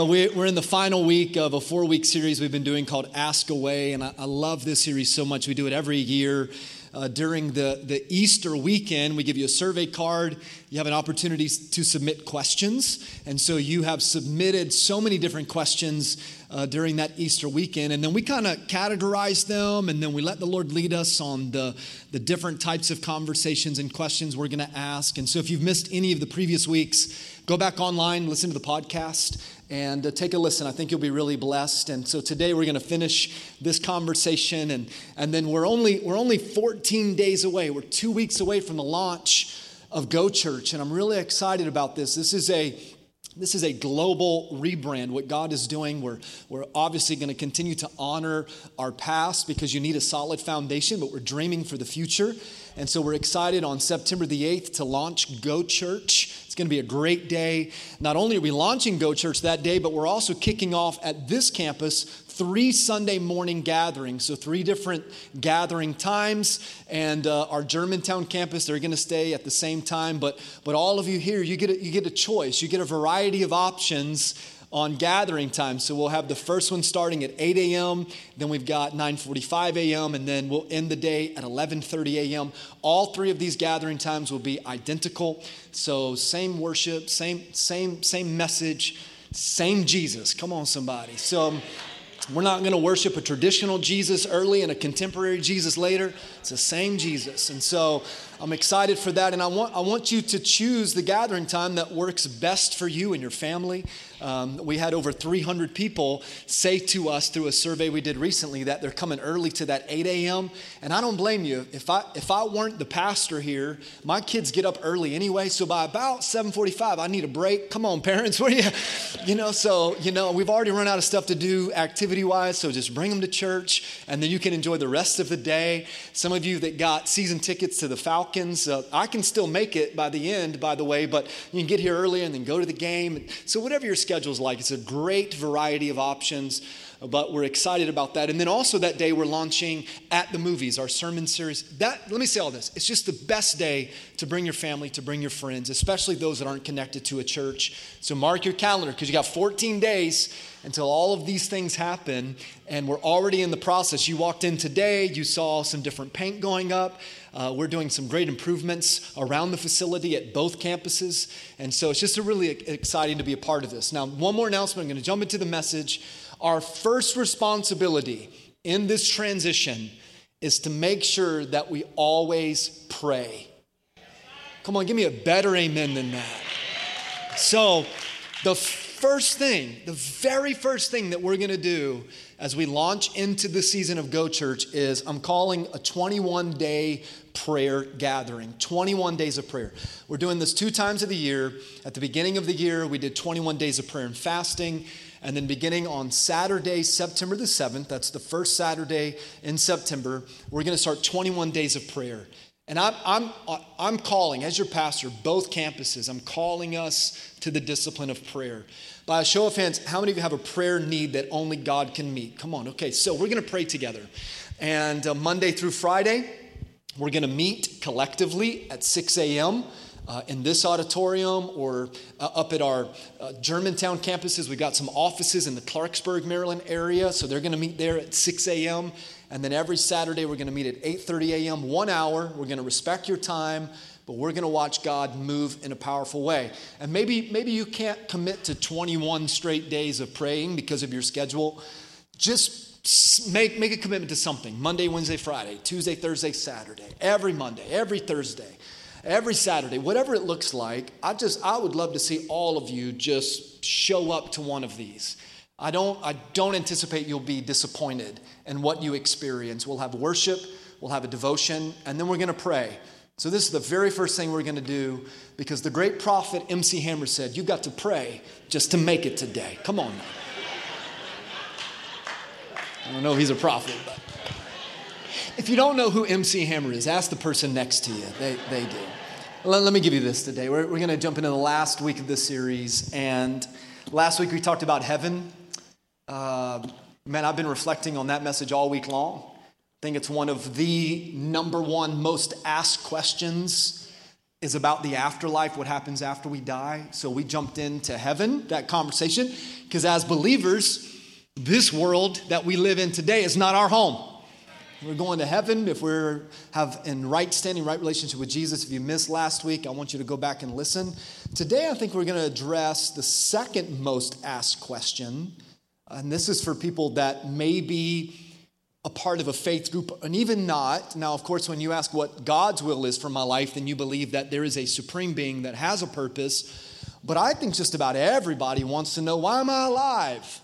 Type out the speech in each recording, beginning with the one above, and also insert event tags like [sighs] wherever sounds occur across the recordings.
Uh, we, are in the final week of a four week series we've been doing called Ask Away, and I, love this series so much. We do it every year. Uh, during the, Easter weekend, we give you a survey card. You have an opportunity to submit questions. And so you have submitted so many different questions uh, during that Easter weekend. And then we kind of categorize them, and then we let the Lord lead us on the different types of conversations and questions we're going to ask. And so if you've missed any of the previous weeks, go back online, listen to the podcast, and uh, take a listen. I think you'll be really blessed. And so today we're going to finish this conversation, and, and then we're only, we're only 14 days away. We're two weeks away from the launch of Go Church, and I'm really excited about this. This is a this is a global rebrand, what God is doing. We're, we're obviously going to continue to honor our past because you need a solid foundation, but we're dreaming for the future. And so we're excited on September the 8th to launch Go Church. It's going to be a great day. Not only are we launching Go Church that day, but we're also kicking off at this campus three Sunday morning gatherings. So, three different gathering times. And uh, our Germantown campus, they're going to stay at the same time. But, but all of you here, you get, a, you get a choice, you get a variety of options on gathering time. So we'll have the first one starting at 8 a.m., then we've got 9:45 a.m., and then we'll end the day at 11:30 a.m. All three of these gathering times will be identical. So same worship, same same same message, same Jesus. Come on, somebody. So. Um, we're not going to worship a traditional Jesus early and a contemporary Jesus later. It's the same Jesus. And so I'm excited for that. And I want, I want you to choose the gathering time that works best for you and your family. Um, we had over 300 people say to us through a survey we did recently that they're coming early to that 8 a.m. And I don't blame you. If I if I weren't the pastor here, my kids get up early anyway. So by about 7:45, I need a break. Come on, [laughs] parents, where are you? You know, so you know we've already run out of stuff to do activity-wise. So just bring them to church, and then you can enjoy the rest of the day. Some of you that got season tickets to the Falcons, uh, I can still make it by the end, by the way, but you can get here early and then go to the game. So whatever your like. It's a great variety of options, but we're excited about that. And then also that day, we're launching At the Movies, our sermon series. That, let me say all this it's just the best day to bring your family, to bring your friends, especially those that aren't connected to a church. So mark your calendar because you got 14 days until all of these things happen, and we're already in the process. You walked in today, you saw some different paint going up. Uh, we're doing some great improvements around the facility at both campuses. And so it's just a really exciting to be a part of this. Now, one more announcement. I'm going to jump into the message. Our first responsibility in this transition is to make sure that we always pray. Come on, give me a better amen than that. So, the first thing, the very first thing that we're going to do as we launch into the season of Go Church is I'm calling a 21 day prayer gathering. 21 days of prayer. We're doing this two times of the year. At the beginning of the year, we did 21 days of prayer and fasting. And then beginning on Saturday, September the 7th, that's the first Saturday in September, we're going to start 21 days of prayer. And I'm, I'm, I'm calling, as your pastor, both campuses, I'm calling us to the discipline of prayer. By a show of hands, how many of you have a prayer need that only God can meet? Come on, okay, so we're gonna pray together. And uh, Monday through Friday, we're gonna meet collectively at 6 a.m. Uh, in this auditorium or uh, up at our uh, Germantown campuses. We've got some offices in the Clarksburg, Maryland area, so they're going to meet there at 6 a.m. And then every Saturday, we're going to meet at 8:30 a.m. One hour. We're going to respect your time, but we're going to watch God move in a powerful way. And maybe maybe you can't commit to 21 straight days of praying because of your schedule. Just make make a commitment to something. Monday, Wednesday, Friday, Tuesday, Thursday, Saturday. Every Monday, every Thursday every Saturday, whatever it looks like, I just I would love to see all of you just show up to one of these. I don't I don't anticipate you'll be disappointed in what you experience. We'll have worship, we'll have a devotion, and then we're going to pray. So this is the very first thing we're going to do because the great prophet MC Hammer said, "You got to pray just to make it today." Come on now. I don't know if he's a prophet, but if you don't know who MC Hammer is, ask the person next to you. They, they do. Let, let me give you this today. We're, we're going to jump into the last week of this series. And last week we talked about heaven. Uh, man, I've been reflecting on that message all week long. I think it's one of the number one most asked questions is about the afterlife, what happens after we die. So we jumped into heaven, that conversation, because as believers, this world that we live in today is not our home. We're going to heaven if we're have in right standing, right relationship with Jesus. If you missed last week, I want you to go back and listen. Today, I think we're going to address the second most asked question, and this is for people that may be a part of a faith group, and even not. Now, of course, when you ask what God's will is for my life, then you believe that there is a supreme being that has a purpose. But I think just about everybody wants to know why am I alive?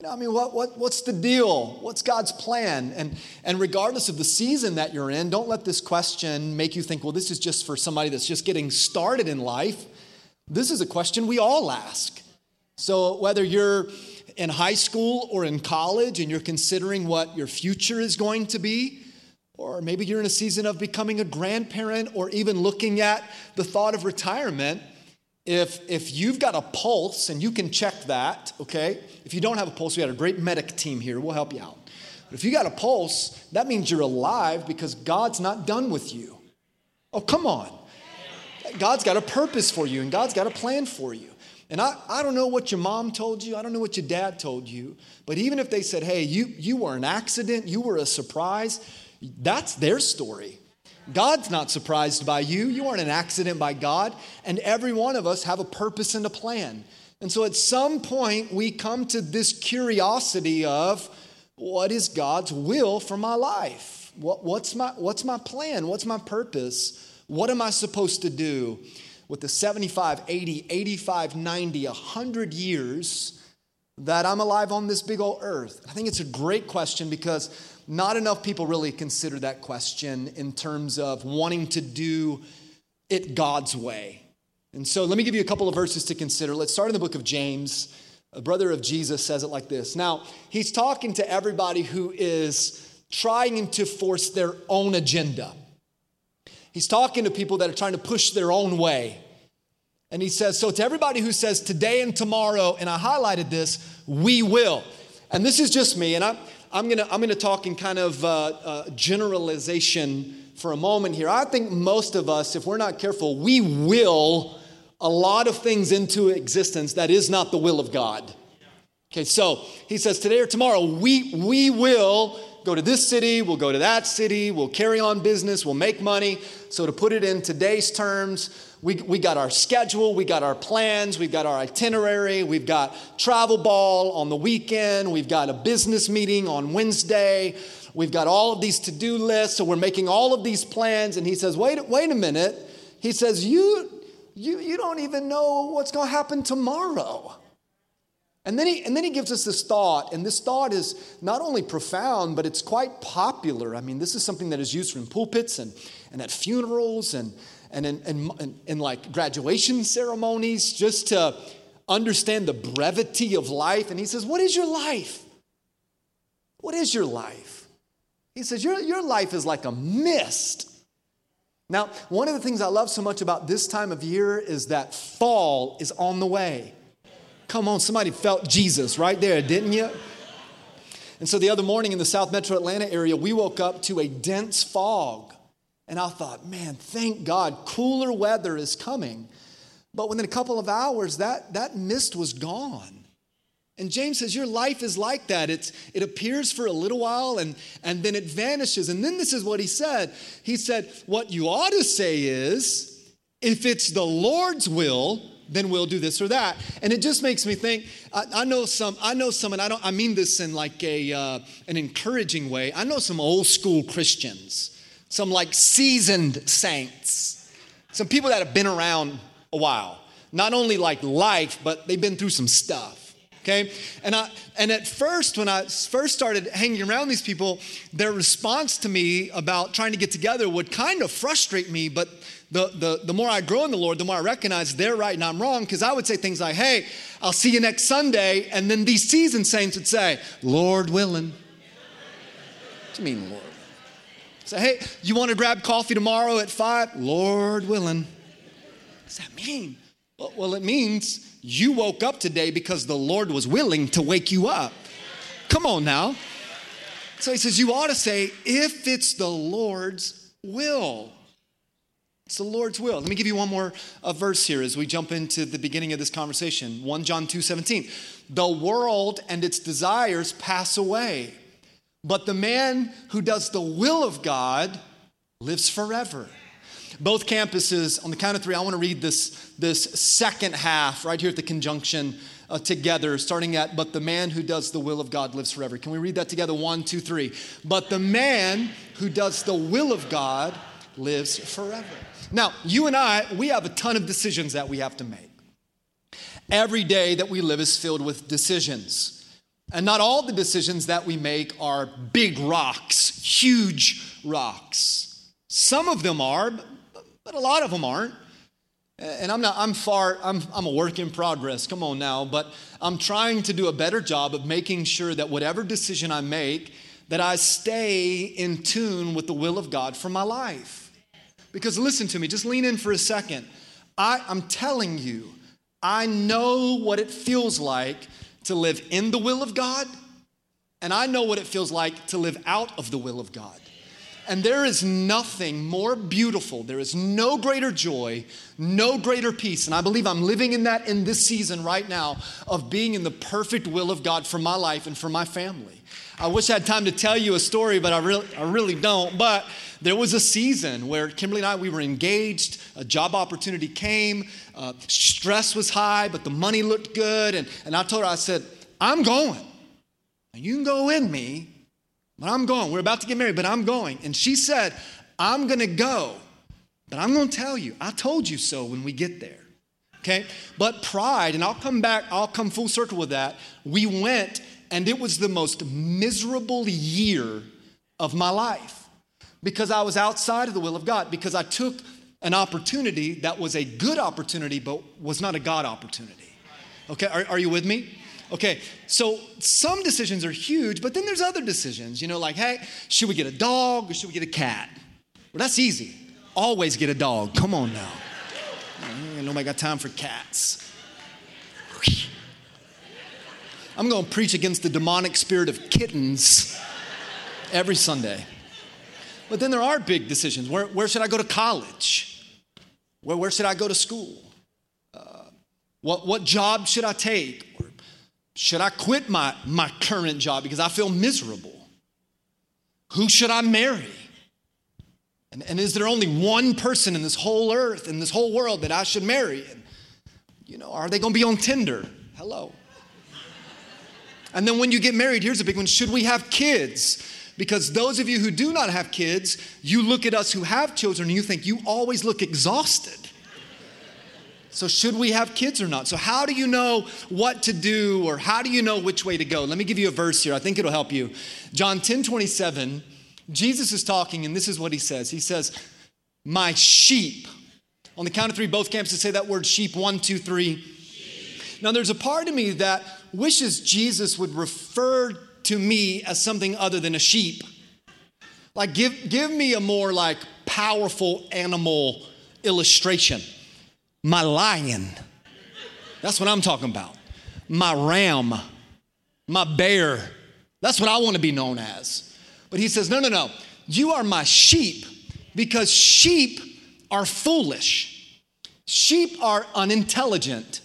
You know, I mean, what, what, what's the deal? What's God's plan? And, and regardless of the season that you're in, don't let this question make you think, well, this is just for somebody that's just getting started in life. This is a question we all ask. So whether you're in high school or in college and you're considering what your future is going to be, or maybe you're in a season of becoming a grandparent or even looking at the thought of retirement, if, if you've got a pulse and you can check that, okay? If you don't have a pulse, we got a great medic team here. We'll help you out. But if you got a pulse, that means you're alive because God's not done with you. Oh, come on. God's got a purpose for you and God's got a plan for you. And I, I don't know what your mom told you, I don't know what your dad told you, but even if they said, hey, you, you were an accident, you were a surprise, that's their story. God's not surprised by you. You aren't an accident by God. And every one of us have a purpose and a plan. And so at some point, we come to this curiosity of what is God's will for my life? What, what's, my, what's my plan? What's my purpose? What am I supposed to do with the 75, 80, 85, 90, 100 years that I'm alive on this big old earth? I think it's a great question because not enough people really consider that question in terms of wanting to do it God's way. And so let me give you a couple of verses to consider. Let's start in the book of James. A brother of Jesus says it like this. Now, he's talking to everybody who is trying to force their own agenda. He's talking to people that are trying to push their own way. And he says, So to everybody who says today and tomorrow, and I highlighted this, we will. And this is just me, and I, I'm gonna, I'm gonna talk in kind of uh, uh, generalization for a moment here. I think most of us, if we're not careful, we will a lot of things into existence that is not the will of God. Okay, so he says today or tomorrow, we, we will go to this city, we'll go to that city, we'll carry on business, we'll make money. So to put it in today's terms, we, we got our schedule, we got our plans, we've got our itinerary, we've got travel ball on the weekend, we've got a business meeting on Wednesday, we've got all of these to do lists, so we're making all of these plans. And he says, wait, wait a minute. He says, you, you, you don't even know what's going to happen tomorrow. And then, he, and then he gives us this thought, and this thought is not only profound, but it's quite popular. I mean, this is something that is used in pulpits and, and at funerals and, and in, in, in, like graduation ceremonies just to understand the brevity of life. And he says, What is your life? What is your life? He says, Your, your life is like a mist. Now, one of the things I love so much about this time of year is that fall is on the way. Come on, somebody felt Jesus right there, didn't you? And so the other morning in the South Metro Atlanta area, we woke up to a dense fog. And I thought, man, thank God, cooler weather is coming. But within a couple of hours, that, that mist was gone. And James says, Your life is like that. It's, it appears for a little while and, and then it vanishes. And then this is what he said He said, What you ought to say is, if it's the Lord's will, then we'll do this or that. And it just makes me think. I, I know some. I know some, and I don't. I mean this in like a uh, an encouraging way. I know some old school Christians some like seasoned saints, some people that have been around a while. Not only like life, but they've been through some stuff. Okay? And I and at first, when I first started hanging around these people, their response to me about trying to get together would kind of frustrate me, but the, the, the more I grow in the Lord, the more I recognize they're right and I'm wrong. Because I would say things like, hey, I'll see you next Sunday. And then these seasoned saints would say, Lord willing. What do you mean, Lord? Say, hey, you want to grab coffee tomorrow at five? Lord willing. What does that mean? Well, it means you woke up today because the Lord was willing to wake you up. Come on now. So he says, You ought to say, if it's the Lord's will. It's the Lord's will. Let me give you one more uh, verse here as we jump into the beginning of this conversation. 1 John 2 17. The world and its desires pass away, but the man who does the will of God lives forever. Both campuses, on the count of three, I want to read this, this second half right here at the conjunction uh, together, starting at, But the man who does the will of God lives forever. Can we read that together? One, two, three. But the man who does the will of God lives forever. Now, you and I, we have a ton of decisions that we have to make. Every day that we live is filled with decisions. And not all the decisions that we make are big rocks, huge rocks. Some of them are, but a lot of them aren't. And I'm not, I'm far, I'm, I'm a work in progress, come on now, but I'm trying to do a better job of making sure that whatever decision I make, that I stay in tune with the will of God for my life. Because listen to me, just lean in for a second. I, I'm telling you, I know what it feels like to live in the will of God, and I know what it feels like to live out of the will of God. And there is nothing more beautiful, there is no greater joy, no greater peace. And I believe I'm living in that in this season right now of being in the perfect will of God for my life and for my family. I wish I had time to tell you a story, but I really, I really don't. But there was a season where Kimberly and I, we were engaged, a job opportunity came, uh, stress was high, but the money looked good. And, and I told her, I said, I'm going. You can go with me, but I'm going. We're about to get married, but I'm going. And she said, I'm going to go, but I'm going to tell you, I told you so when we get there. Okay? But pride, and I'll come back, I'll come full circle with that. We went, and it was the most miserable year of my life because I was outside of the will of God, because I took an opportunity that was a good opportunity, but was not a God opportunity. Okay, are, are you with me? Okay, so some decisions are huge, but then there's other decisions, you know, like, hey, should we get a dog or should we get a cat? Well, that's easy. Always get a dog. Come on now. Nobody got time for cats. I'm going to preach against the demonic spirit of kittens every Sunday. But then there are big decisions. Where, where should I go to college? Where, where should I go to school? Uh, what, what job should I take? Or should I quit my, my current job because I feel miserable? Who should I marry? And, and is there only one person in this whole earth, in this whole world that I should marry? And, you know, are they going to be on Tinder? Hello. And then when you get married, here's a big one should we have kids? Because those of you who do not have kids, you look at us who have children and you think you always look exhausted. So, should we have kids or not? So, how do you know what to do or how do you know which way to go? Let me give you a verse here. I think it'll help you. John 10 27, Jesus is talking, and this is what he says He says, My sheep. On the count of three, both campuses say that word sheep one, two, three. Now, there's a part of me that wishes Jesus would refer to me as something other than a sheep. Like, give, give me a more like powerful animal illustration. My lion. That's what I'm talking about. My ram. My bear. That's what I want to be known as. But he says, no, no, no. You are my sheep because sheep are foolish. Sheep are unintelligent.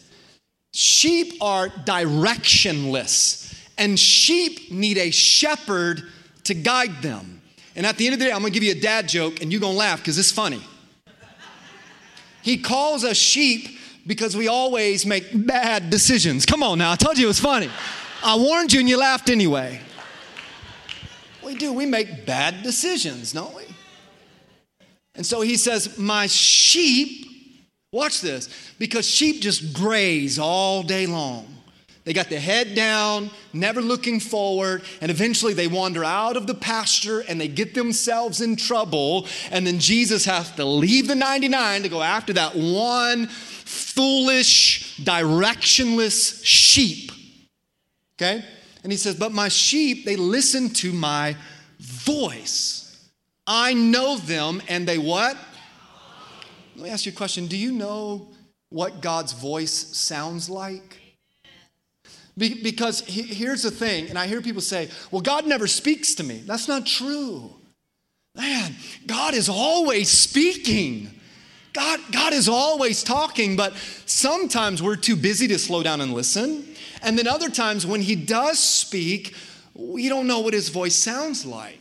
Sheep are directionless. And sheep need a shepherd to guide them. And at the end of the day, I'm gonna give you a dad joke and you're gonna laugh because it's funny. He calls us sheep because we always make bad decisions. Come on now, I told you it was funny. I warned you and you laughed anyway. We do, we make bad decisions, don't we? And so he says, My sheep, watch this, because sheep just graze all day long. They got their head down, never looking forward, and eventually they wander out of the pasture and they get themselves in trouble. And then Jesus has to leave the 99 to go after that one foolish, directionless sheep. Okay? And he says, But my sheep, they listen to my voice. I know them, and they what? Let me ask you a question. Do you know what God's voice sounds like? Because here's the thing, and I hear people say, well, God never speaks to me. That's not true. Man, God is always speaking. God, God is always talking, but sometimes we're too busy to slow down and listen. And then other times when He does speak, we don't know what His voice sounds like.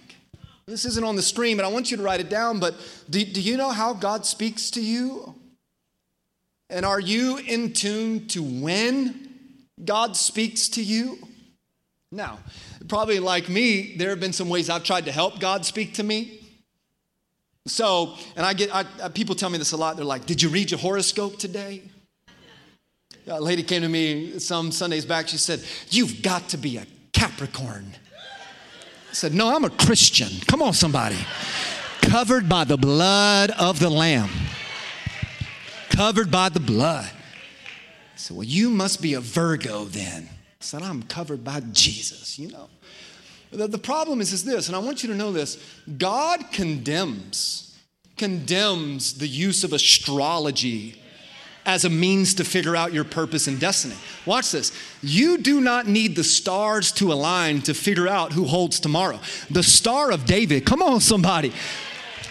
This isn't on the screen, but I want you to write it down. But do, do you know how God speaks to you? And are you in tune to when God speaks to you? Now, probably like me, there have been some ways I've tried to help God speak to me. So, and I get I, people tell me this a lot. They're like, "Did you read your horoscope today?" A lady came to me some Sundays back. She said, "You've got to be a Capricorn." I said, "No, I'm a Christian. Come on, somebody. Covered by the blood of the Lamb. Covered by the blood." Said, "Well, you must be a Virgo then." I said, "I'm covered by Jesus." You know. The, the problem is, is this, and I want you to know this God condemns, condemns the use of astrology as a means to figure out your purpose and destiny. Watch this. You do not need the stars to align to figure out who holds tomorrow. The Star of David, come on, somebody.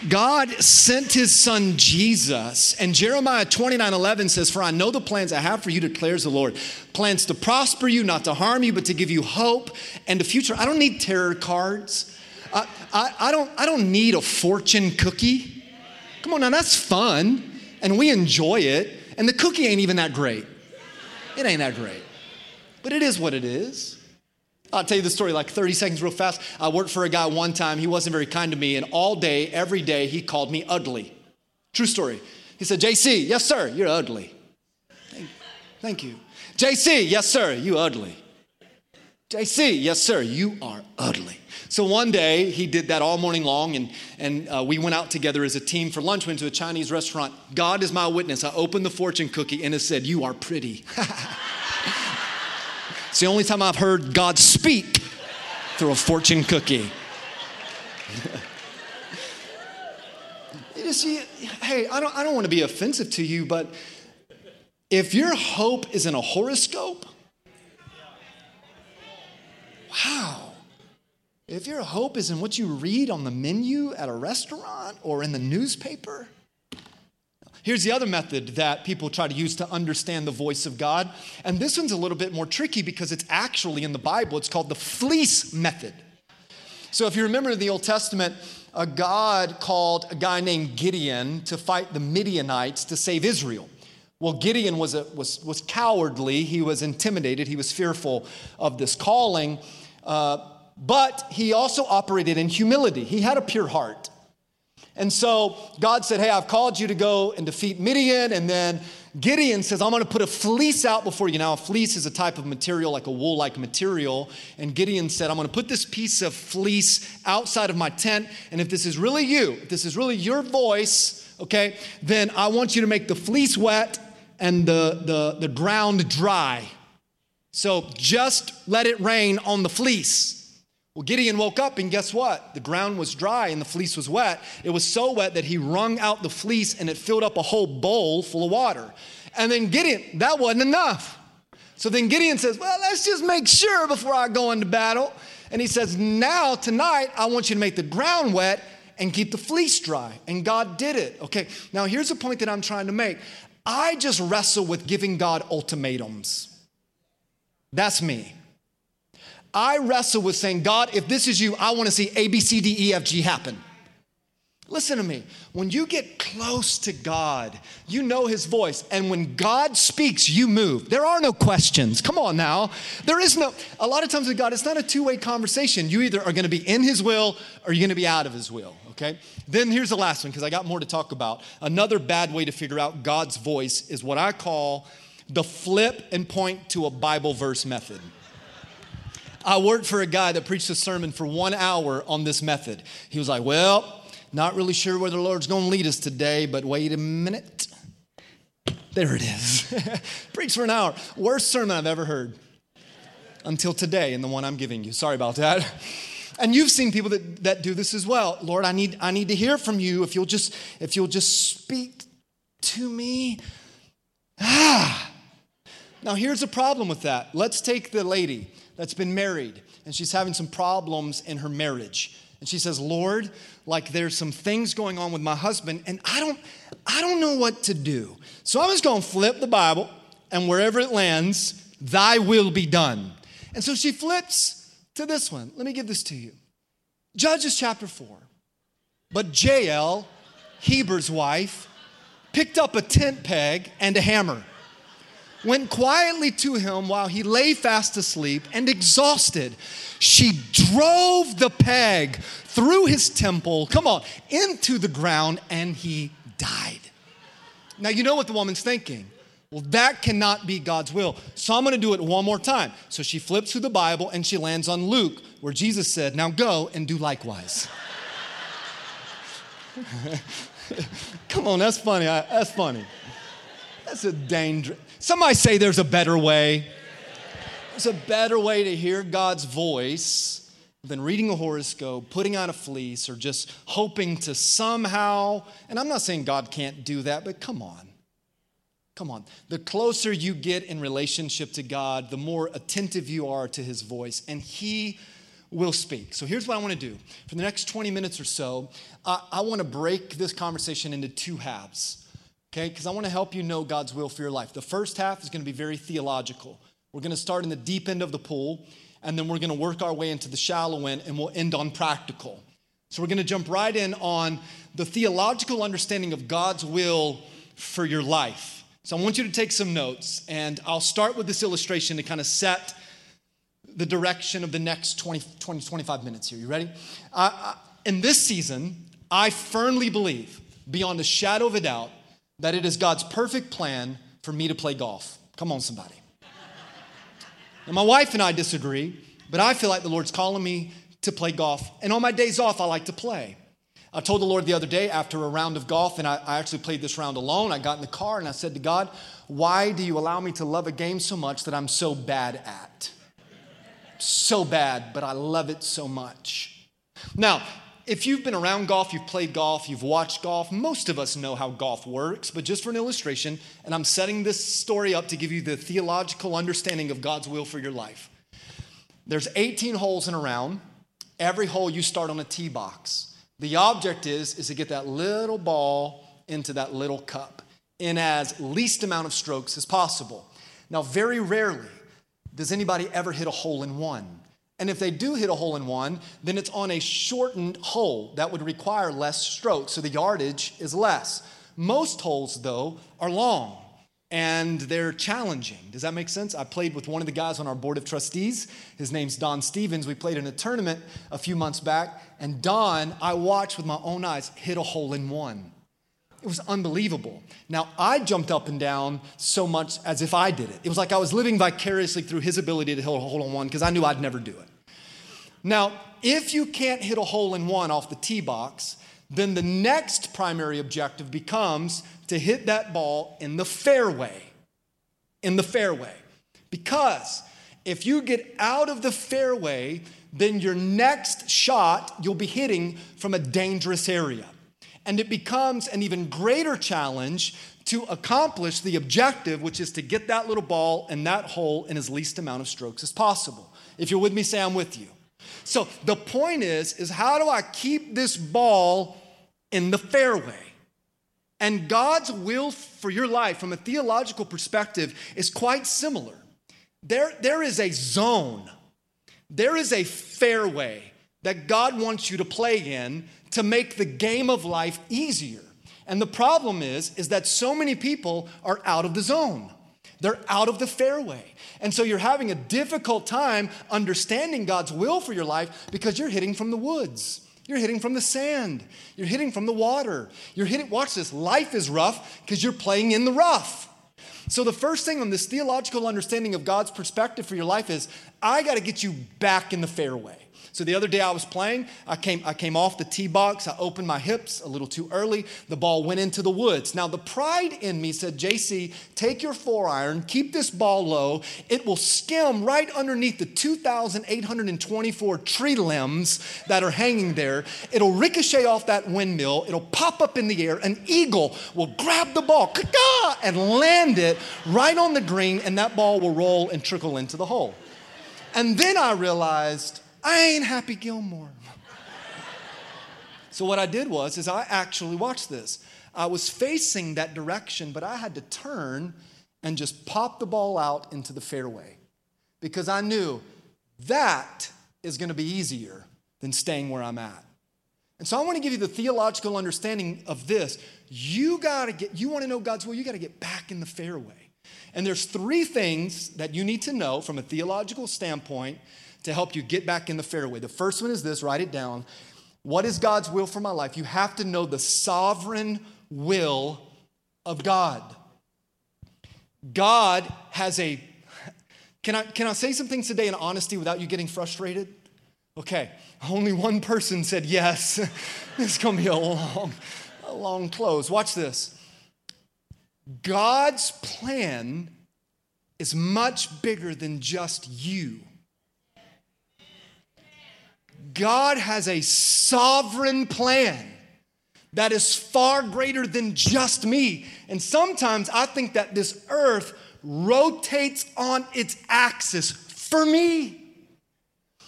God sent his son Jesus, and Jeremiah 29 11 says, For I know the plans I have for you, declares the Lord. Plans to prosper you, not to harm you, but to give you hope and a future. I don't need tarot cards. I, I, I, don't, I don't need a fortune cookie. Come on now, that's fun, and we enjoy it. And the cookie ain't even that great. It ain't that great. But it is what it is. I'll tell you the story like 30 seconds real fast. I worked for a guy one time. He wasn't very kind to me, and all day, every day, he called me ugly. True story. He said, JC, yes, sir, you're ugly. Thank, thank you. JC, yes, sir, you ugly. JC, yes, sir, you are ugly. So one day he did that all morning long, and, and uh, we went out together as a team for lunch, went to a Chinese restaurant. God is my witness. I opened the fortune cookie and it said, You are pretty. [laughs] It's the only time I've heard God speak through a fortune cookie. [laughs] you see, hey, I don't, I don't want to be offensive to you, but if your hope is in a horoscope, wow. If your hope is in what you read on the menu at a restaurant or in the newspaper, Here's the other method that people try to use to understand the voice of God. And this one's a little bit more tricky because it's actually in the Bible. It's called the fleece method. So if you remember in the Old Testament, a God called a guy named Gideon to fight the Midianites to save Israel. Well, Gideon was, a, was, was cowardly, he was intimidated, he was fearful of this calling, uh, but he also operated in humility. He had a pure heart. And so God said, Hey, I've called you to go and defeat Midian. And then Gideon says, I'm going to put a fleece out before you. Now, a fleece is a type of material, like a wool like material. And Gideon said, I'm going to put this piece of fleece outside of my tent. And if this is really you, if this is really your voice, okay, then I want you to make the fleece wet and the, the, the ground dry. So just let it rain on the fleece. Well, Gideon woke up, and guess what? The ground was dry and the fleece was wet. It was so wet that he wrung out the fleece and it filled up a whole bowl full of water. And then Gideon, that wasn't enough. So then Gideon says, Well, let's just make sure before I go into battle. And he says, Now, tonight, I want you to make the ground wet and keep the fleece dry. And God did it. Okay, now here's a point that I'm trying to make. I just wrestle with giving God ultimatums. That's me. I wrestle with saying, God, if this is you, I want to see A, B, C, D, E, F, G happen. Listen to me. When you get close to God, you know His voice. And when God speaks, you move. There are no questions. Come on now. There is no, a lot of times with God, it's not a two way conversation. You either are going to be in His will or you're going to be out of His will, okay? Then here's the last one because I got more to talk about. Another bad way to figure out God's voice is what I call the flip and point to a Bible verse method. I worked for a guy that preached a sermon for one hour on this method. He was like, Well, not really sure where the Lord's going to lead us today, but wait a minute. There it is. [laughs] Preach for an hour. Worst sermon I've ever heard until today, and the one I'm giving you. Sorry about that. [laughs] And you've seen people that, that do this as well. Lord, I need, I need to hear from you. If you'll just, if you'll just speak to me. Ah. Now here's a problem with that. Let's take the lady that's been married and she's having some problems in her marriage. And she says, Lord, like there's some things going on with my husband, and I don't, I don't know what to do. So I'm just gonna flip the Bible, and wherever it lands, thy will be done. And so she flips to this one. Let me give this to you. Judges chapter 4. But Jael, Heber's wife, picked up a tent peg and a hammer, went quietly to him while he lay fast asleep and exhausted. She drove the peg through his temple, come on, into the ground, and he died. Now, you know what the woman's thinking. Well, that cannot be God's will. So I'm going to do it one more time. So she flips through the Bible and she lands on Luke, where Jesus said, Now go and do likewise. [laughs] Come on, that's funny. That's funny. That's a danger. Somebody say there's a better way. There's a better way to hear God's voice than reading a horoscope, putting on a fleece, or just hoping to somehow, and I'm not saying God can't do that, but come on. Come on. The closer you get in relationship to God, the more attentive you are to his voice, and he will speak. So here's what I want to do. For the next 20 minutes or so, I, I want to break this conversation into two halves, okay? Because I want to help you know God's will for your life. The first half is going to be very theological. We're going to start in the deep end of the pool, and then we're going to work our way into the shallow end, and we'll end on practical. So we're going to jump right in on the theological understanding of God's will for your life. So I want you to take some notes, and I'll start with this illustration to kind of set the direction of the next 20, 20 25 minutes here. You ready? Uh, in this season, I firmly believe, beyond a shadow of a doubt, that it is God's perfect plan for me to play golf. Come on, somebody. Now, my wife and I disagree, but I feel like the Lord's calling me to play golf. And on my days off, I like to play. I told the Lord the other day after a round of golf, and I, I, actually played this round alone. I got in the car and I said to God, Why do you allow me to love a game so much that I'm so bad at? so bad, but I love it so much. Now, if you've been around golf, you've played golf, you've watched golf, most of us know how golf works, but just for an illustration, and I'm setting this story up to give you the theological understanding of God's will for your life. There's 18 holes in a round. Every hole you start on a tee box. The object is, is to get that little ball into that little cup in as least amount of strokes as possible. Now, very rarely does anybody ever hit a hole in one? And if they do hit a hole in one, then it's on a shortened hole that would require less strokes, so the yardage is less. Most holes, though, are long and they're challenging. Does that make sense? I played with one of the guys on our board of trustees. His name's Don Stevens. We played in a tournament a few months back, and Don, I watched with my own eyes, hit a hole in one. It was unbelievable. Now, I jumped up and down so much as if I did it. It was like I was living vicariously through his ability to hit a hole in one because I knew I'd never do it. Now, if you can't hit a hole in one off the tee box, then the next primary objective becomes to hit that ball in the fairway. In the fairway. Because if you get out of the fairway, then your next shot you'll be hitting from a dangerous area. And it becomes an even greater challenge to accomplish the objective, which is to get that little ball in that hole in as least amount of strokes as possible. If you're with me, say I'm with you. So the point is, is how do I keep this ball in the fairway? And God's will for your life from a theological perspective is quite similar. There, there is a zone, there is a fairway that God wants you to play in to make the game of life easier. And the problem is is that so many people are out of the zone. They're out of the fairway. And so you're having a difficult time understanding God's will for your life because you're hitting from the woods. You're hitting from the sand. You're hitting from the water. You're hitting, watch this, life is rough because you're playing in the rough. So, the first thing on this theological understanding of God's perspective for your life is I got to get you back in the fairway. So the other day I was playing, I came, I came off the tee box, I opened my hips a little too early, the ball went into the woods. Now the pride in me said, JC, take your four iron, keep this ball low, it will skim right underneath the 2,824 tree limbs that are hanging there. It'll ricochet off that windmill, it'll pop up in the air, an eagle will grab the ball and land it right on the green, and that ball will roll and trickle into the hole. And then I realized I ain't Happy Gilmore. So what I did was is I actually watched this. I was facing that direction, but I had to turn and just pop the ball out into the fairway because I knew that is going to be easier than staying where I'm at. And so I want to give you the theological understanding of this. You got to get you want to know God's will, you got to get back in the fairway. And there's three things that you need to know from a theological standpoint to help you get back in the fairway. The first one is this, write it down. What is God's will for my life? You have to know the sovereign will of God. God has a can I, can I say some things today in honesty without you getting frustrated? Okay, only one person said yes. [laughs] this is to be a long, a long close. Watch this. God's plan is much bigger than just you. God has a sovereign plan that is far greater than just me. And sometimes I think that this earth rotates on its axis for me.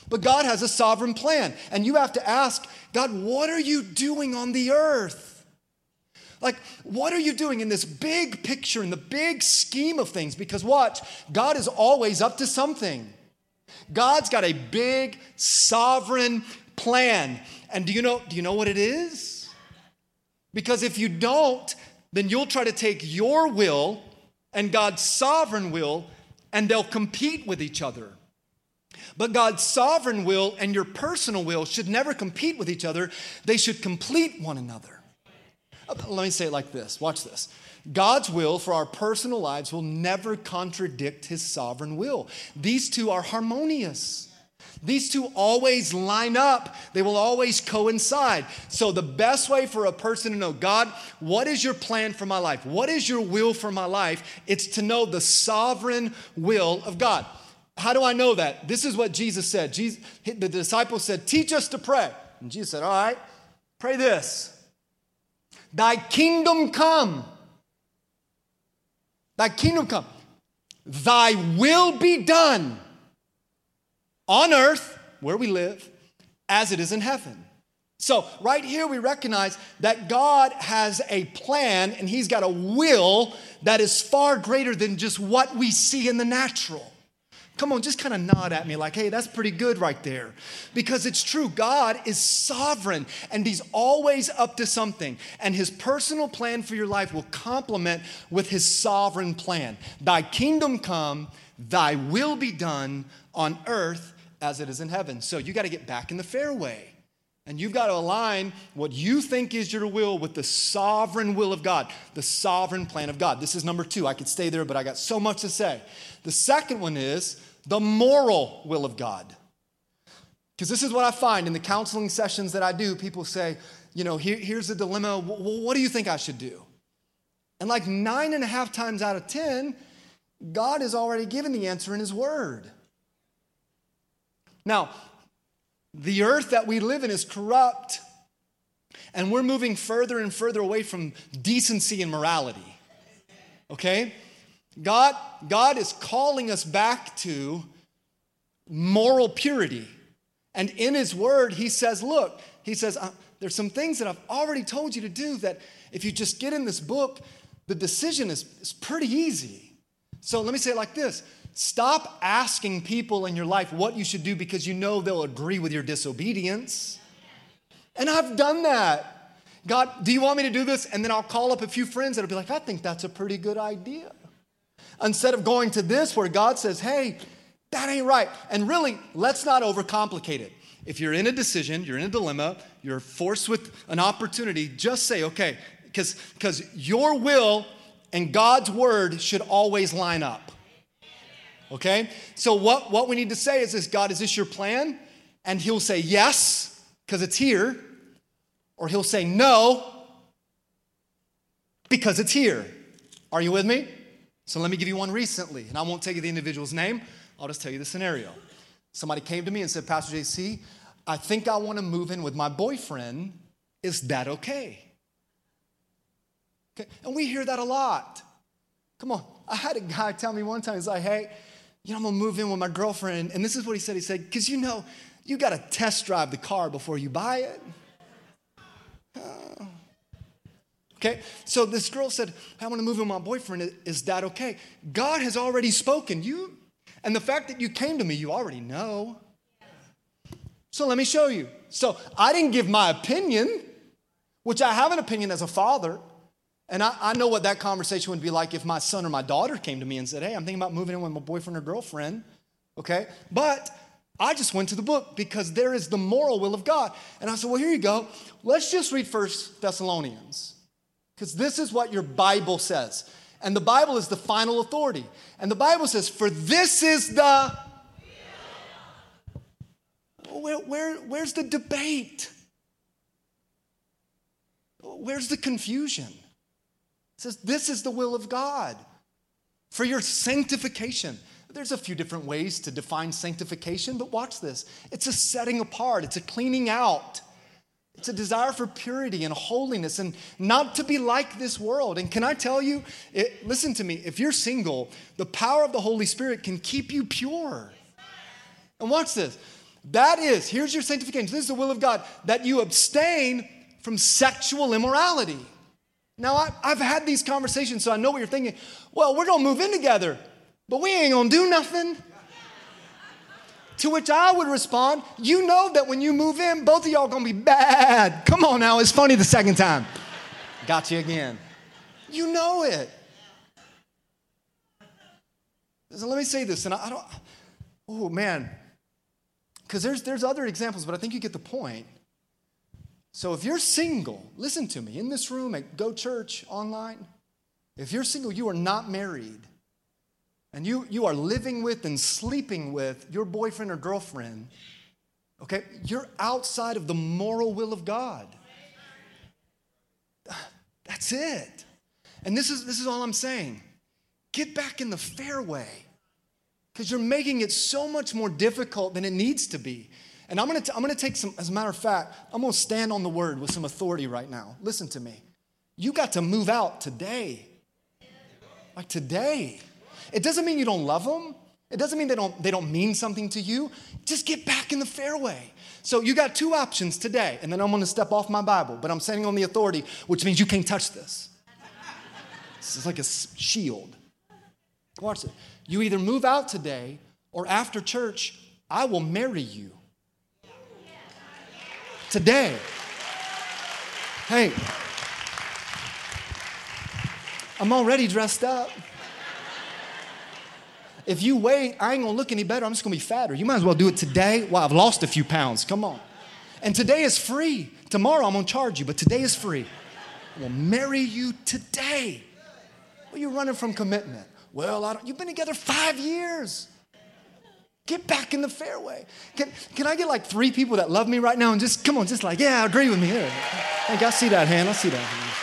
But God has a sovereign plan. And you have to ask, God, what are you doing on the earth? Like, what are you doing in this big picture, in the big scheme of things? Because watch, God is always up to something. God's got a big sovereign plan. And do you know, do you know what it is? Because if you don't, then you'll try to take your will and God's sovereign will, and they'll compete with each other. But God's sovereign will and your personal will should never compete with each other, they should complete one another. Uh, let me say it like this watch this. God's will for our personal lives will never contradict his sovereign will. These two are harmonious. These two always line up, they will always coincide. So, the best way for a person to know, God, what is your plan for my life? What is your will for my life? It's to know the sovereign will of God. How do I know that? This is what Jesus said. Jesus, the disciples said, Teach us to pray. And Jesus said, All right, pray this Thy kingdom come. Thy kingdom come. Thy will be done on earth, where we live, as it is in heaven. So, right here, we recognize that God has a plan and He's got a will that is far greater than just what we see in the natural. Come on, just kind of nod at me like, hey, that's pretty good right there. Because it's true, God is sovereign and He's always up to something. And His personal plan for your life will complement with His sovereign plan. Thy kingdom come, thy will be done on earth as it is in heaven. So you got to get back in the fairway. And you've got to align what you think is your will with the sovereign will of God, the sovereign plan of God. This is number two. I could stay there, but I got so much to say. The second one is the moral will of God. Because this is what I find in the counseling sessions that I do. People say, you know, here, here's the dilemma. what do you think I should do? And like nine and a half times out of 10, God has already given the answer in His Word. Now, the earth that we live in is corrupt, and we're moving further and further away from decency and morality. Okay? God, God is calling us back to moral purity. And in His Word, He says, Look, He says, uh, there's some things that I've already told you to do that if you just get in this book, the decision is, is pretty easy. So let me say it like this Stop asking people in your life what you should do because you know they'll agree with your disobedience. And I've done that. God, do you want me to do this? And then I'll call up a few friends that'll be like, I think that's a pretty good idea. Instead of going to this where God says, hey, that ain't right. And really, let's not overcomplicate it. If you're in a decision, you're in a dilemma, you're forced with an opportunity, just say, okay, because your will and God's word should always line up. Okay? So what, what we need to say is this God, is this your plan? And he'll say yes, because it's here. Or he'll say no, because it's here. Are you with me? So let me give you one recently, and I won't tell you the individual's name, I'll just tell you the scenario. Somebody came to me and said, Pastor JC, I think I want to move in with my boyfriend. Is that okay? okay? And we hear that a lot. Come on. I had a guy tell me one time, he's like, hey, you know, I'm gonna move in with my girlfriend. And this is what he said. He said, because you know, you gotta test drive the car before you buy it. Uh, okay, so this girl said, I want to move in with my boyfriend. Is that okay? God has already spoken. You, and the fact that you came to me, you already know. So let me show you. So I didn't give my opinion, which I have an opinion as a father. And I, I, know what that conversation would be like if my son or my daughter came to me and said, Hey, I'm thinking about moving in with my boyfriend or girlfriend. Okay? But I just went to the book because there is the moral will of God. And I said, Well, here you go. Let's just read First Thessalonians. Because this is what your Bible says. And the Bible is the final authority. And the Bible says, For this is the where, where, where's the debate? Where's the confusion? Says, This is the will of God for your sanctification. There's a few different ways to define sanctification, but watch this. It's a setting apart, it's a cleaning out. It's a desire for purity and holiness and not to be like this world. And can I tell you, it, listen to me, if you're single, the power of the Holy Spirit can keep you pure. And watch this. That is, here's your sanctification. This is the will of God that you abstain from sexual immorality. Now, I, have had these conversations, so I know what you're thinking. Well, we're gonna move in together, but we ain't gonna do nothing. to which I would respond, You know that when you move in, both of y'all gonna be bad. Come on now, it's funny the second time. Got you again. You know it. So let me say this, and I don't, oh man, because there's, there's other examples, but I think you get the point. So if you're single, listen to me, in this room at Go Church online, if you're single, you are not married, and you, you are living with and sleeping with your boyfriend or girlfriend, okay, you're outside of the moral will of God. That's it. And this is, this is all I'm saying. Get back in the fairway because you're making it so much more difficult than it needs to be. And I'm gonna, t- I'm gonna take some, as a matter of fact, I'm gonna stand on the word with some authority right now. Listen to me. You got to move out today. Like today. It doesn't mean you don't love them. It doesn't mean they don't, they don't mean something to you. Just get back in the fairway. So you got two options today, and then I'm gonna step off my Bible, but I'm standing on the authority, which means you can't touch this. This is like a shield. Watch it. You either move out today or after church, I will marry you. Today. Hey, I'm already dressed up. If you wait, I ain't gonna look any better. I'm just gonna be fatter. You might as well do it today. Well, I've lost a few pounds. Come on. And today is free. Tomorrow I'm gonna charge you, but today is free. I will marry you today. Well, you're running from commitment. Well, I don't, you've been together five years. Get back in the fairway. Can, can I get like three people that love me right now and just, come on, just like, yeah, agree with me. There. Hey, I see that hand. I see that hand.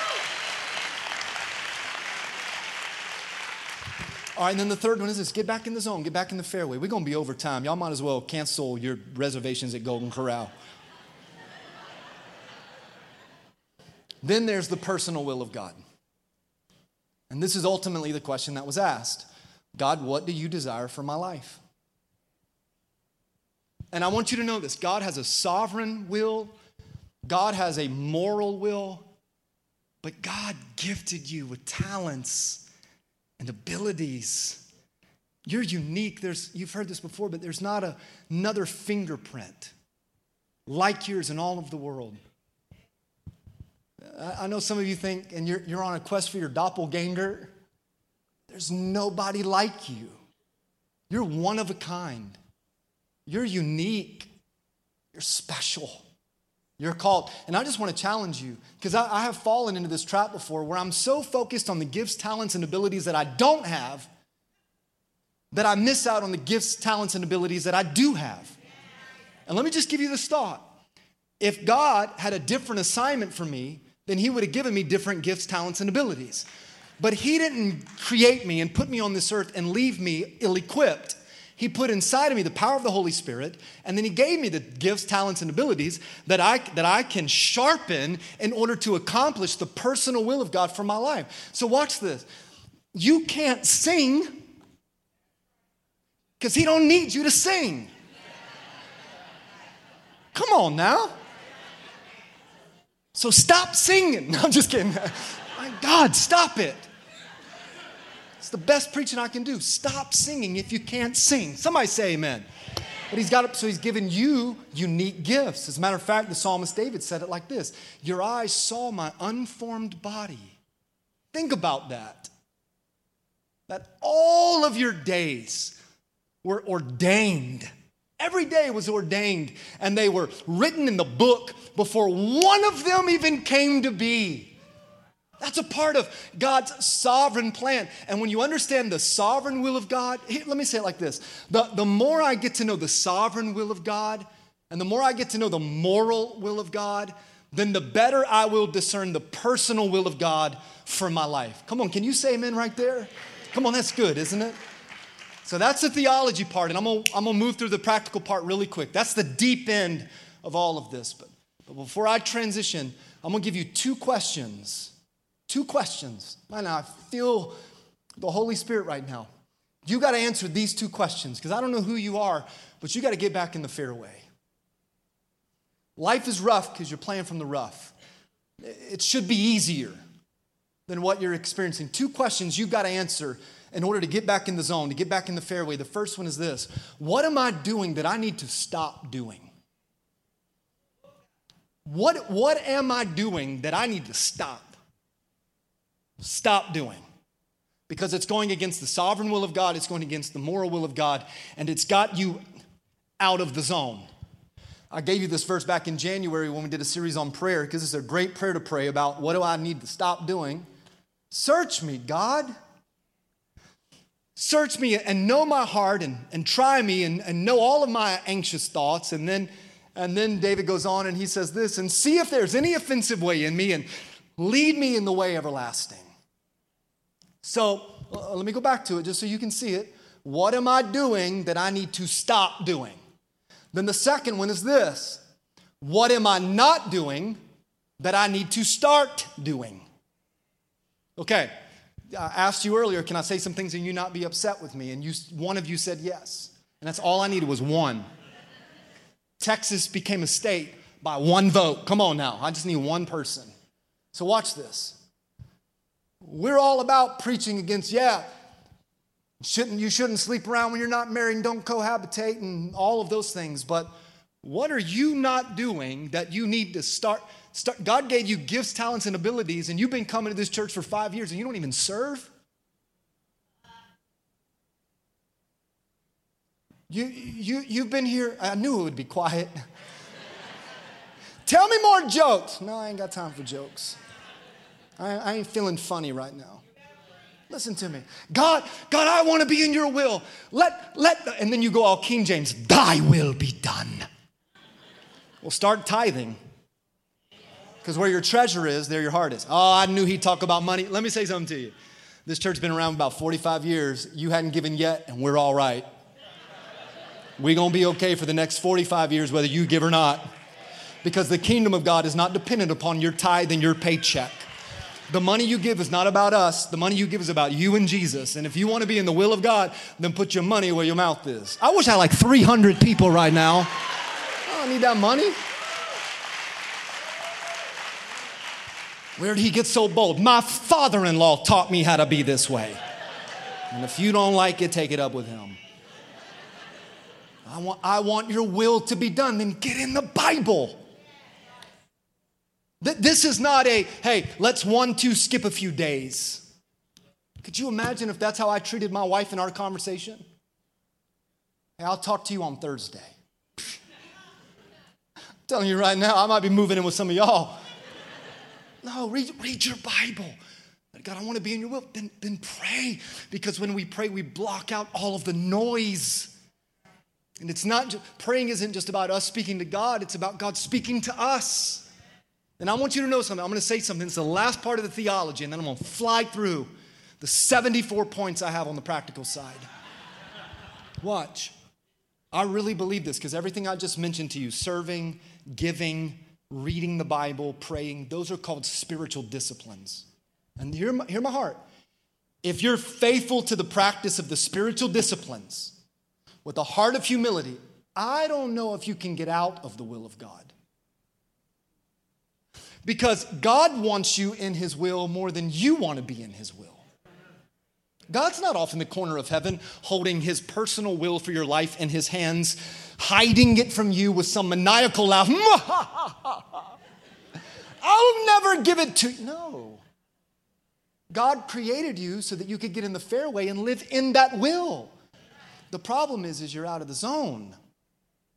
All right, and then the third one is this get back in the zone, get back in the fairway. We're going to be over time. Y'all might as well cancel your reservations at Golden Corral. then there's the personal will of God. And this is ultimately the question that was asked God, what do you desire for my life? And I want you to know this God has a sovereign will, God has a moral will, but God gifted you with talents and abilities. You're unique. There's, you've heard this before, but there's not a, another fingerprint like yours in all of the world. I know some of you think, and you're, you're on a quest for your doppelganger. There's nobody like you. You're one of a kind. You're unique. You're special. You're called. And I just want to challenge you because I, I, have fallen into this trap before where I'm so focused on the gifts, talents, and abilities that I don't have that I miss out on the gifts, talents, and abilities that I do have. And let me just give you this thought. If God had a different assignment for me, then He would have given me different gifts, talents, and abilities. But He didn't create me and put me on this earth and leave me ill equipped. He put inside of me the power of the Holy Spirit, and then He gave me the gifts, talents, and abilities that I, that I can sharpen in order to accomplish the personal will of God for my life. So, watch this. You can't sing because He don't need you to sing. Come on now. So stop singing. [laughs] No, I'm just kidding. My God, stop it. The best preaching I can do. Stop singing if you can't sing. Somebody say amen. But he's got it, so he's given you unique gifts. As a matter of fact, the psalmist David said it like this Your eyes saw my unformed body. Think about that. That all of your days were ordained. Every day was ordained, and they were written in the book before one of them even came to be. That's a part of God's sovereign plan. And when you understand the sovereign will of God, let me say it like this the, the more I get to know the sovereign will of God, and the more I get to know the moral will of God, then the better I will discern the personal will of God for my life. Come on, can you say amen right there? Come on, that's good, isn't it? So that's the theology part, and I'm gonna, I'm gonna move through the practical part really quick. That's the deep end of all of this. But, but before I transition, I'm gonna give you two questions Two questions. Man, I feel the Holy Spirit right now. You got to answer these two questions because I don't know who you are, but you got to get back in the fairway. Life is rough because you're playing from the rough. It should be easier than what you're experiencing. Two questions you've got to answer in order to get back in the zone, to get back in the fairway. The first one is this What am I doing that I need to stop doing? What, what am I doing that I need to stop? Stop doing. Because it's going against the sovereign will of God, it's going against the moral will of God, and it's got you out of the zone. I gave you this verse back in January when we did a series on prayer, because it's a great prayer to pray about what do I need to stop doing. Search me, God. Search me and know my heart and, and try me and, and know all of my anxious thoughts. And then, and then David goes on and he says this and see if there's any offensive way in me and lead me in the way everlasting. So uh, let me go back to it just so you can see it. What am I doing that I need to stop doing? Then the second one is this What am I not doing that I need to start doing? Okay, I asked you earlier, can I say some things and you not be upset with me? And you, one of you said yes. And that's all I needed was one. Texas became a state by one vote. Come on now, I just need one person. So watch this. We're all about preaching against, yeah, shouldn't, you shouldn't sleep around when you're not married and don't cohabitate and all of those things. But what are you not doing that you need to start? start God gave you gifts, talents, and abilities, and you've been coming to this church for five years and you don't even serve? You, you, you've been here, I knew it would be quiet. [laughs] Tell me more jokes. No, I ain't got time for jokes. I, I ain't feeling funny right now. Listen to me. God, God, I want to be in your will. Let, let, the, and then you go all King James, thy will be done. Well, start tithing. Because where your treasure is, there your heart is. Oh, I knew he'd talk about money. Let me say something to you. This church's been around about 45 years. You hadn't given yet, and we're all right. We're going to be okay for the next 45 years, whether you give or not. Because the kingdom of God is not dependent upon your tithe and your paycheck. The money you give is not about us. The money you give is about you and Jesus. And if you want to be in the will of God, then put your money where your mouth is. I wish I had like 300 people right now. I don't need that money. Where did he get so bold? My father in law taught me how to be this way. And if you don't like it, take it up with him. I want, I want your will to be done. Then get in the Bible. This is not a, hey, let's one, two, skip a few days. Could you imagine if that's how I treated my wife in our conversation? Hey, I'll talk to you on Thursday. I'm telling you right now, I might be moving in with some of y'all. No, read, read your Bible. God, I want to be in your will. Then, then pray. Because when we pray, we block out all of the noise. And it's not, just, praying isn't just about us speaking to God, it's about God speaking to us. And I want you to know something. I'm going to say something. It's the last part of the theology, and then I'm going to fly through the 74 points I have on the practical side. Watch. I really believe this because everything I just mentioned to you serving, giving, reading the Bible, praying those are called spiritual disciplines. And hear my, hear my heart. If you're faithful to the practice of the spiritual disciplines with a heart of humility, I don't know if you can get out of the will of God. Because God wants you in His will more than you want to be in His will. God's not off in the corner of heaven holding His personal will for your life in His hands, hiding it from you with some maniacal laugh. [laughs] I'll never give it to you. No. God created you so that you could get in the fairway and live in that will. The problem is, is you're out of the zone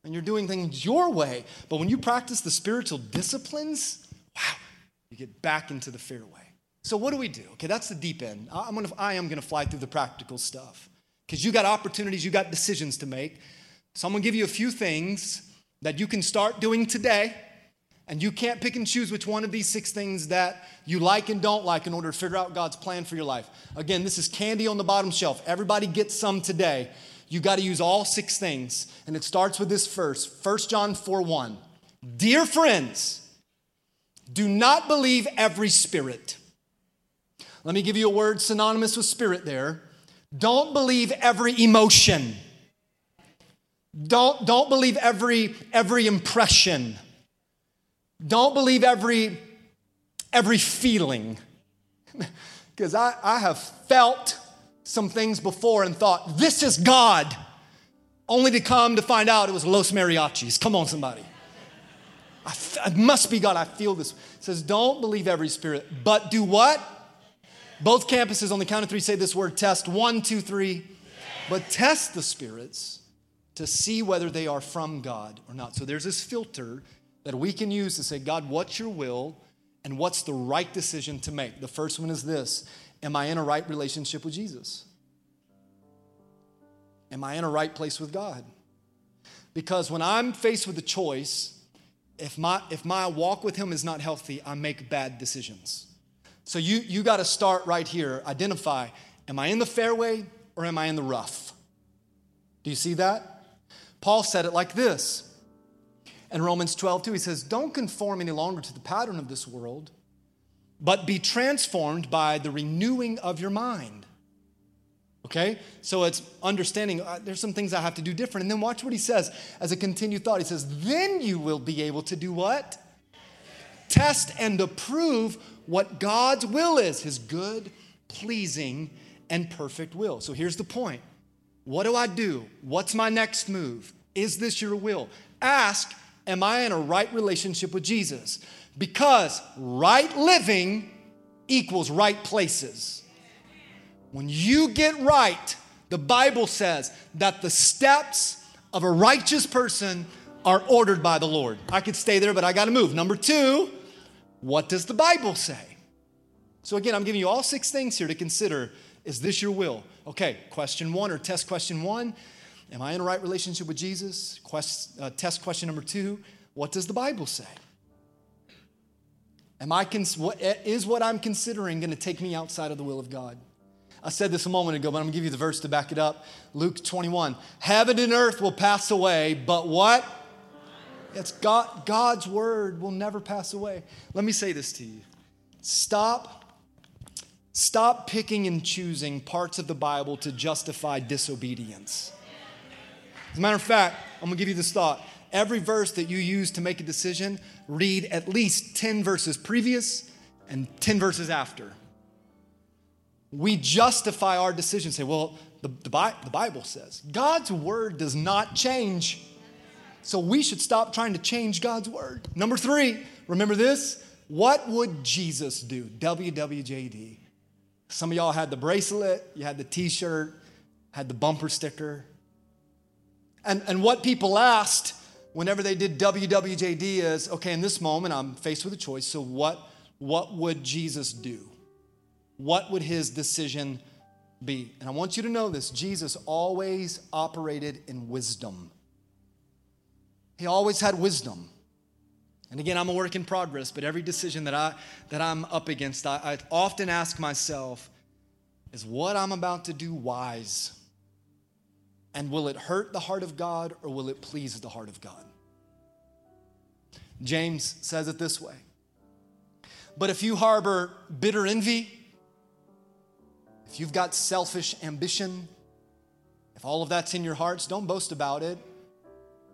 and you're doing things your way. But when you practice the spiritual disciplines, wow, you get back into the fairway. So what do we do? Okay, that's the deep end. I'm gonna, I am gonna fly through the practical stuff because you got opportunities, you got decisions to make. So I'm gonna give you a few things that you can start doing today and you can't pick and choose which one of these six things that you like and don't like in order to figure out God's plan for your life. Again, this is candy on the bottom shelf. Everybody gets some today. You got to use all six things. And it starts with this verse 1 John 4 1. Dear friends, do not believe every spirit. Let me give you a word synonymous with spirit there. Don't believe every emotion. Don't, don't believe every, every impression. Don't believe every, every feeling. [laughs] Because I, I have felt some things before and thought, this is God, only to come to find out it was Los Mariachis. Come on, somebody. I f- it must be God. I feel this. It says, don't believe every spirit, but do what? Both campuses on the count of three say this word test. One, two, three. But test the spirits to see whether they are from God or not. So there's this filter that we can use to say, God, what's your will and what's the right decision to make? The first one is this Am I in a right relationship with Jesus? Am I in a right place with God? Because when I'm faced with a choice, if my, if my walk with Him is not healthy, I make bad decisions. So you, you got to start right here. Identify am I in the fairway or am I in the rough? Do you see that? Paul said it like this in Romans 12, 2, he says, Don't conform any longer to the pattern of this world, but be transformed by the renewing of your mind. Okay? So it's understanding uh, there's some things I have to do different. And then watch what he says as a continued thought. He says, Then you will be able to do what? Test and approve what God's will is, his good, pleasing, and perfect will. So here's the point What do I do? What's my next move? Is this your will? Ask am I in a right relationship with Jesus? Because right living equals right places. When you get right, the Bible says that the steps of a righteous person are ordered by the Lord. I could stay there, but I got to move. Number two, what does the Bible say? So, again, I'm giving you all six things here to consider. Is this your will? Okay, question one or test question one Am I in a right relationship with Jesus? Quest, uh, test question number two What does the Bible say? Am I cons- what, is what I'm considering going to take me outside of the will of God? I said this a moment ago, but I'm going to give you the verse to back it up. Luke 21. Heaven and earth will pass away, but what? It's God, God's word will never pass away. Let me say this to you. Stop, stop picking and choosing parts of the Bible to justify disobedience. As a matter of fact, I'm gonna give you this thought. Every verse that you use to make a decision, read at least 10 verses previous and 10 verses after. We justify our decision, say, well, the, the, the Bible says. God's word does not change. So we should stop trying to change God's word. Number three, remember this? What would Jesus do? WWJD. Some of y'all had the bracelet, you had the t shirt, had the bumper sticker. And, and what people asked whenever they did WWJD is okay, in this moment, I'm faced with a choice. So, what, what would Jesus do? What would his decision be? And I want you to know this Jesus always operated in wisdom. He always had wisdom. And again, I'm a work in progress, but every decision that, I, that I'm up against, I, I often ask myself, is what I'm about to do wise? And will it hurt the heart of God or will it please the heart of God? James says it this way But if you harbor bitter envy, if you've got selfish ambition, if all of that's in your hearts, don't boast about it.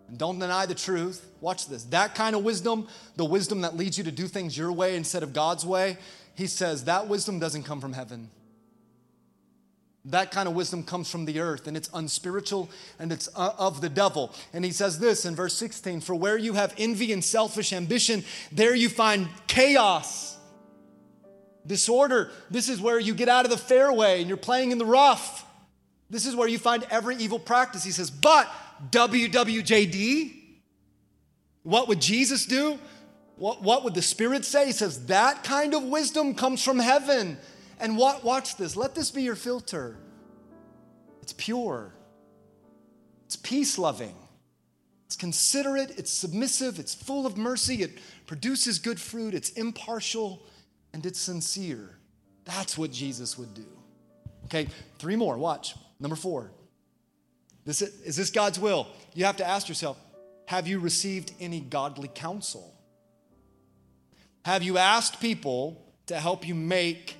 And don't deny the truth. Watch this. That kind of wisdom, the wisdom that leads you to do things your way instead of God's way, he says that wisdom doesn't come from heaven. That kind of wisdom comes from the earth and it's unspiritual and it's uh, of the devil. And he says this in verse 16 For where you have envy and selfish ambition, there you find chaos, disorder. This is where you get out of the fairway and you're playing in the rough. This is where you find every evil practice. He says, But WWJD, what would Jesus do? What, what would the Spirit say? He says, That kind of wisdom comes from heaven. And what, watch this. Let this be your filter. It's pure, it's peace loving, it's considerate, it's submissive, it's full of mercy, it produces good fruit, it's impartial, and it's sincere. That's what Jesus would do. Okay, three more. Watch. Number four. This is, is this God's will? You have to ask yourself have you received any godly counsel? Have you asked people to help you make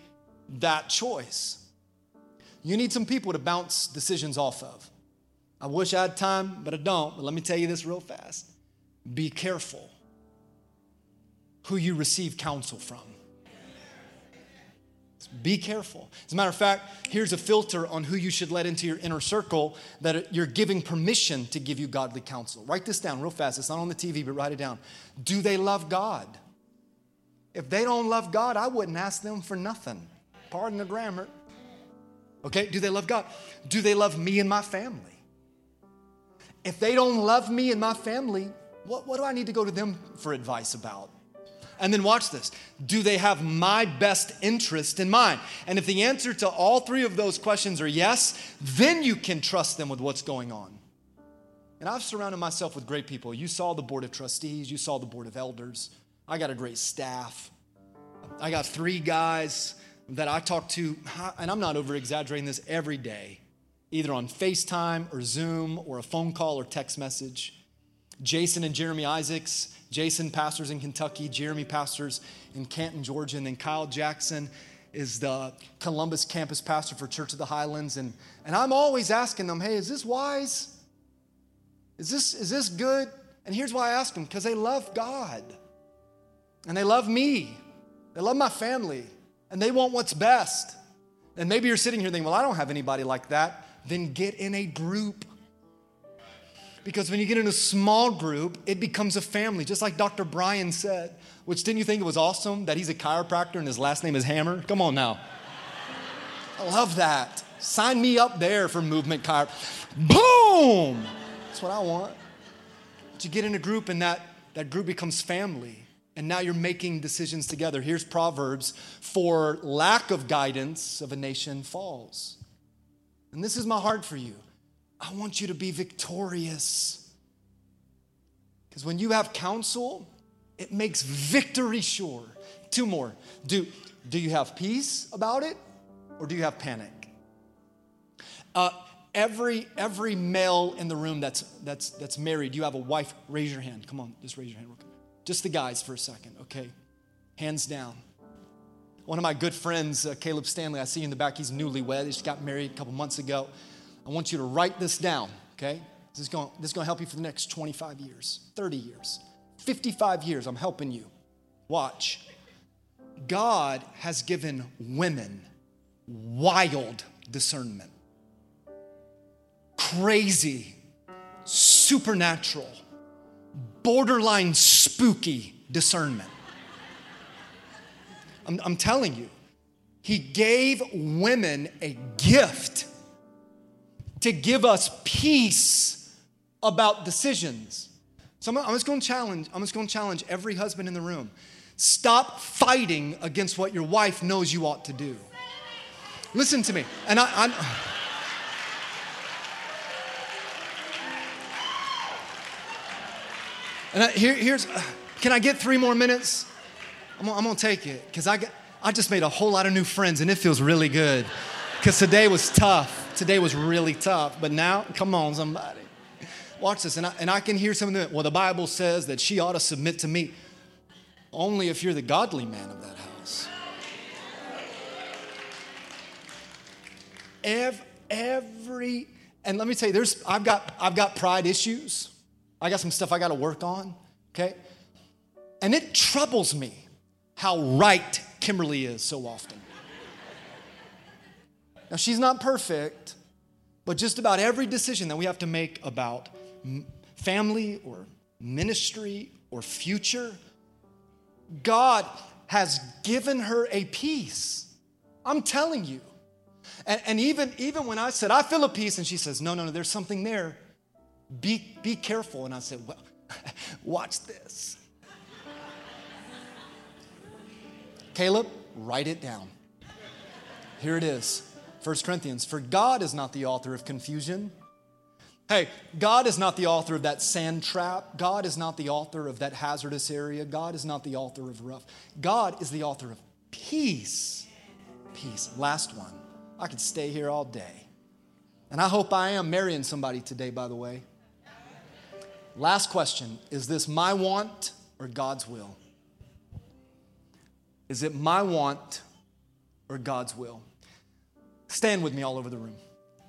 that choice? You need some people to bounce decisions off of. I wish I had time, but I don't. But let me tell you this real fast be careful who you receive counsel from. Be careful. As a matter of fact, here's a filter on who you should let into your inner circle that you're giving permission to give you godly counsel. Write this down real fast. It's not on the TV, but write it down. Do they love God? If they don't love God, I wouldn't ask them for nothing. Pardon the grammar. Okay, do they love God? Do they love me and my family? If they don't love me and my family, what, what do I need to go to them for advice about? And then watch this. Do they have my best interest in mind? And if the answer to all three of those questions are yes, then you can trust them with what's going on. And I've surrounded myself with great people. You saw the board of trustees, you saw the board of elders. I got a great staff. I got three guys that I talk to, [sighs] and I'm not over exaggerating this every day, either on FaceTime or Zoom or a phone call or text message. Jason and Jeremy Isaacs. Jason pastors in Kentucky, Jeremy pastors in Canton, Georgia, and then Kyle Jackson is the Columbus campus pastor for Church of the Highlands. And, and I'm always asking them, hey, is this wise? Is this, is this good? And here's why I ask them because they love God and they love me, they love my family, and they want what's best. And maybe you're sitting here thinking, well, I don't have anybody like that. Then get in a group. Because when you get in a small group, it becomes a family, just like Dr. Brian said. Which didn't you think it was awesome that he's a chiropractor and his last name is Hammer? Come on now. I love that. Sign me up there for movement chiro. Boom! That's what I want. But you get in a group and that, that group becomes family and now you're making decisions together. Here's Proverbs for lack of guidance of a nation falls. And this is my heart for you. I want you to be victorious. Because when you have counsel, it makes victory sure. Two more. Do, do you have peace about it or do you have panic? Uh, every, every male in the room that's, that's, that's married, you have a wife, raise your hand. Come on, just raise your hand. Just the guys for a second, okay? Hands down. One of my good friends, uh, Caleb Stanley, I see you in the back. He's newlywed. He just got married a couple months ago. I want you to write this down, okay? This is going, this is going to help you for the next 25 years, 30 years, 55 years. I'm helping you. Watch. God has given women wild discernment, crazy, supernatural borderline spooky discernment. I'm, I'm telling you, he gave women a gift to give us peace about decisions. So I'm, just going to challenge. I'm just going to challenge every husband in the room. Stop fighting against what your wife knows you ought to do. Listen to me, and I, I And I, here, here's, can I get three more minutes? I'm, I'm gonna take it because I, I just made a whole lot of new friends and it feels really good because today was tough. Today was really tough. But now, come on, somebody. Watch this. And I, and I can hear some of them. Well, the Bible says that she ought to submit to me only if you're the godly man of that house. Every, every and let me tell you, there's I've got I've got pride issues. I got some stuff I got to work on, okay? And it troubles me how right Kimberly is so often. Now, she's not perfect, but just about every decision that we have to make about family or ministry or future, God has given her a peace. I'm telling you. And, and, even, even when I said, I feel a peace, and she says, No, no, no, there's something there. Be, be careful. And I said, Well, [laughs] watch this. Caleb, write it down. Here it is 1 Corinthians. For God is not the author of confusion. Hey, God is not the author of that sand trap. God is not the author of that hazardous area. God is not the author of rough. God is the author of peace. Peace. Last one. I could stay here all day. And I hope I am marrying somebody today, by the way. Last question Is this my want or God's will? Is it my want or God's will? Stand with me all over the room.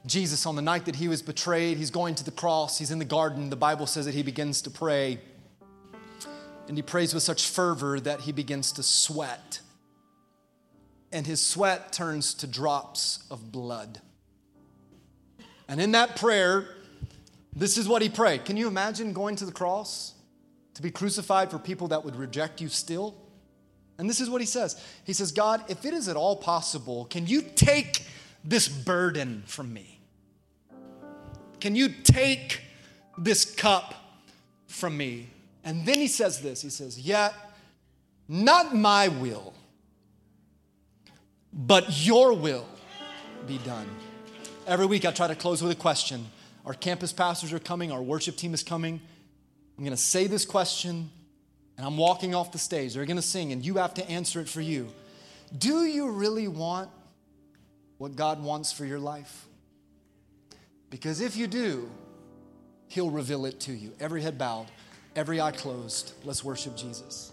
Jesus, on the night that he was betrayed, he's going to the cross, he's in the garden. The Bible says that he begins to pray. And he prays with such fervor that he begins to sweat. And his sweat turns to drops of blood. And in that prayer, this is what he prayed. Can you imagine going to the cross to be crucified for people that would reject you still? And this is what he says He says, God, if it is at all possible, can you take this burden from me? Can you take this cup from me? And then he says this He says, Yet not my will, but your will be done. Every week I try to close with a question. Our campus pastors are coming, our worship team is coming. I'm going to say this question, and I'm walking off the stage. They're going to sing, and you have to answer it for you. Do you really want what God wants for your life? Because if you do, He'll reveal it to you. Every head bowed, every eye closed. Let's worship Jesus.